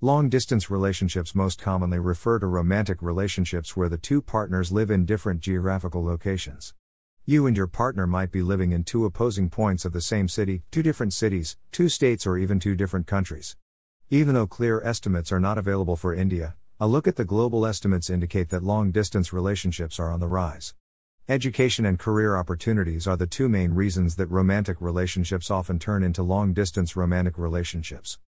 Long distance relationships most commonly refer to romantic relationships where the two partners live in different geographical locations. You and your partner might be living in two opposing points of the same city, two different cities, two states, or even two different countries. Even though clear estimates are not available for India, a look at the global estimates indicate that long distance relationships are on the rise. Education and career opportunities are the two main reasons that romantic relationships often turn into long distance romantic relationships.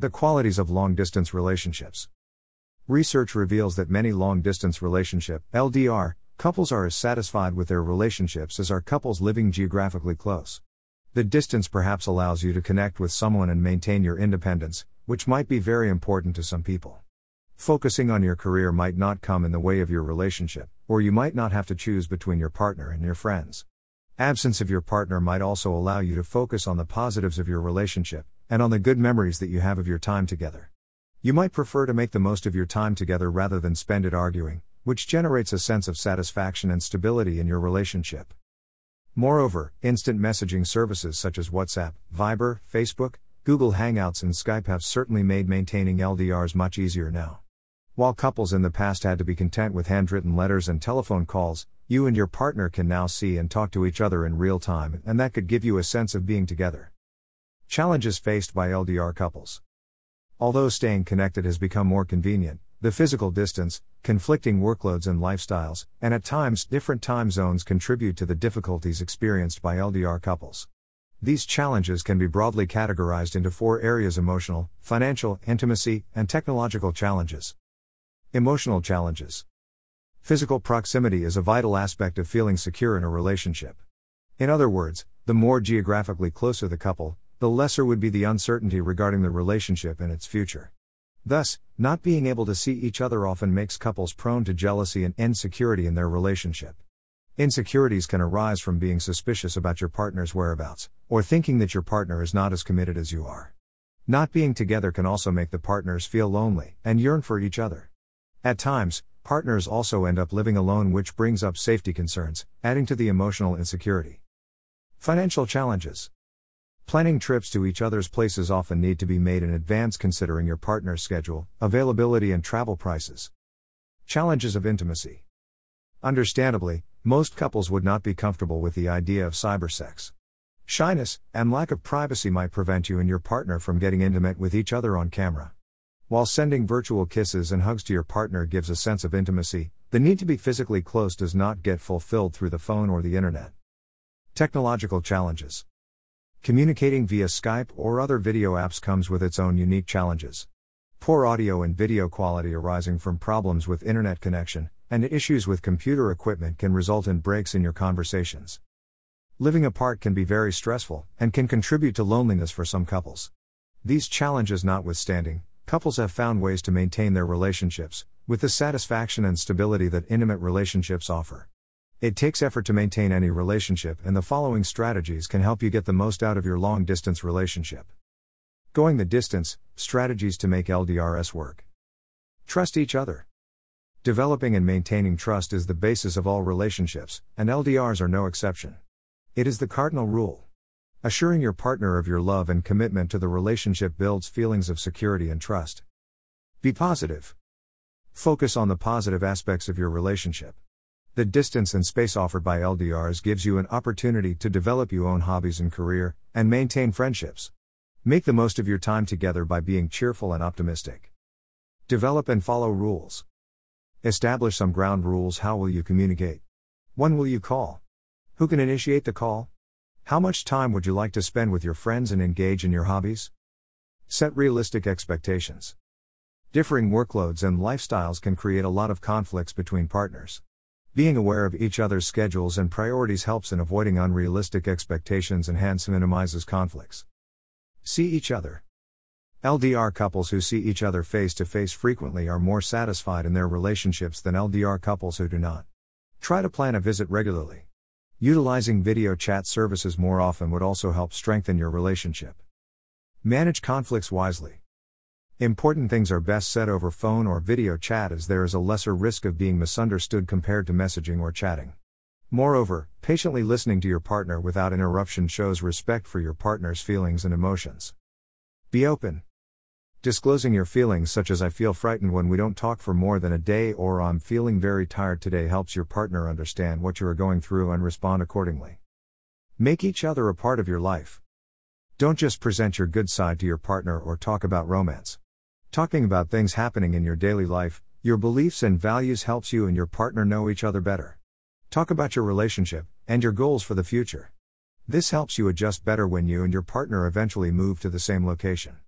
The qualities of long distance relationships. Research reveals that many long distance relationship LDR couples are as satisfied with their relationships as are couples living geographically close. The distance perhaps allows you to connect with someone and maintain your independence, which might be very important to some people. Focusing on your career might not come in the way of your relationship, or you might not have to choose between your partner and your friends. Absence of your partner might also allow you to focus on the positives of your relationship, and on the good memories that you have of your time together. You might prefer to make the most of your time together rather than spend it arguing, which generates a sense of satisfaction and stability in your relationship. Moreover, instant messaging services such as WhatsApp, Viber, Facebook, Google Hangouts, and Skype have certainly made maintaining LDRs much easier now. While couples in the past had to be content with handwritten letters and telephone calls, you and your partner can now see and talk to each other in real time, and that could give you a sense of being together. Challenges faced by LDR couples. Although staying connected has become more convenient, the physical distance, conflicting workloads and lifestyles, and at times different time zones contribute to the difficulties experienced by LDR couples. These challenges can be broadly categorized into four areas emotional, financial, intimacy, and technological challenges. Emotional challenges. Physical proximity is a vital aspect of feeling secure in a relationship. In other words, the more geographically closer the couple, the lesser would be the uncertainty regarding the relationship and its future. Thus, not being able to see each other often makes couples prone to jealousy and insecurity in their relationship. Insecurities can arise from being suspicious about your partner's whereabouts, or thinking that your partner is not as committed as you are. Not being together can also make the partners feel lonely and yearn for each other. At times, partners also end up living alone, which brings up safety concerns, adding to the emotional insecurity. Financial challenges. Planning trips to each other's places often need to be made in advance considering your partner's schedule, availability, and travel prices. Challenges of intimacy. Understandably, most couples would not be comfortable with the idea of cybersex. Shyness and lack of privacy might prevent you and your partner from getting intimate with each other on camera. While sending virtual kisses and hugs to your partner gives a sense of intimacy, the need to be physically close does not get fulfilled through the phone or the internet. Technological challenges. Communicating via Skype or other video apps comes with its own unique challenges. Poor audio and video quality arising from problems with internet connection and issues with computer equipment can result in breaks in your conversations. Living apart can be very stressful and can contribute to loneliness for some couples. These challenges notwithstanding, couples have found ways to maintain their relationships with the satisfaction and stability that intimate relationships offer. It takes effort to maintain any relationship, and the following strategies can help you get the most out of your long distance relationship. Going the distance strategies to make LDRS work. Trust each other. Developing and maintaining trust is the basis of all relationships, and LDRs are no exception. It is the cardinal rule. Assuring your partner of your love and commitment to the relationship builds feelings of security and trust. Be positive. Focus on the positive aspects of your relationship. The distance and space offered by LDRs gives you an opportunity to develop your own hobbies and career, and maintain friendships. Make the most of your time together by being cheerful and optimistic. Develop and follow rules. Establish some ground rules. How will you communicate? When will you call? Who can initiate the call? How much time would you like to spend with your friends and engage in your hobbies? Set realistic expectations. Differing workloads and lifestyles can create a lot of conflicts between partners. Being aware of each other's schedules and priorities helps in avoiding unrealistic expectations and hence minimizes conflicts. See each other. LDR couples who see each other face to face frequently are more satisfied in their relationships than LDR couples who do not. Try to plan a visit regularly. Utilizing video chat services more often would also help strengthen your relationship. Manage conflicts wisely. Important things are best said over phone or video chat as there is a lesser risk of being misunderstood compared to messaging or chatting. Moreover, patiently listening to your partner without interruption shows respect for your partner's feelings and emotions. Be open. Disclosing your feelings, such as I feel frightened when we don't talk for more than a day or I'm feeling very tired today, helps your partner understand what you are going through and respond accordingly. Make each other a part of your life. Don't just present your good side to your partner or talk about romance. Talking about things happening in your daily life, your beliefs and values helps you and your partner know each other better. Talk about your relationship and your goals for the future. This helps you adjust better when you and your partner eventually move to the same location.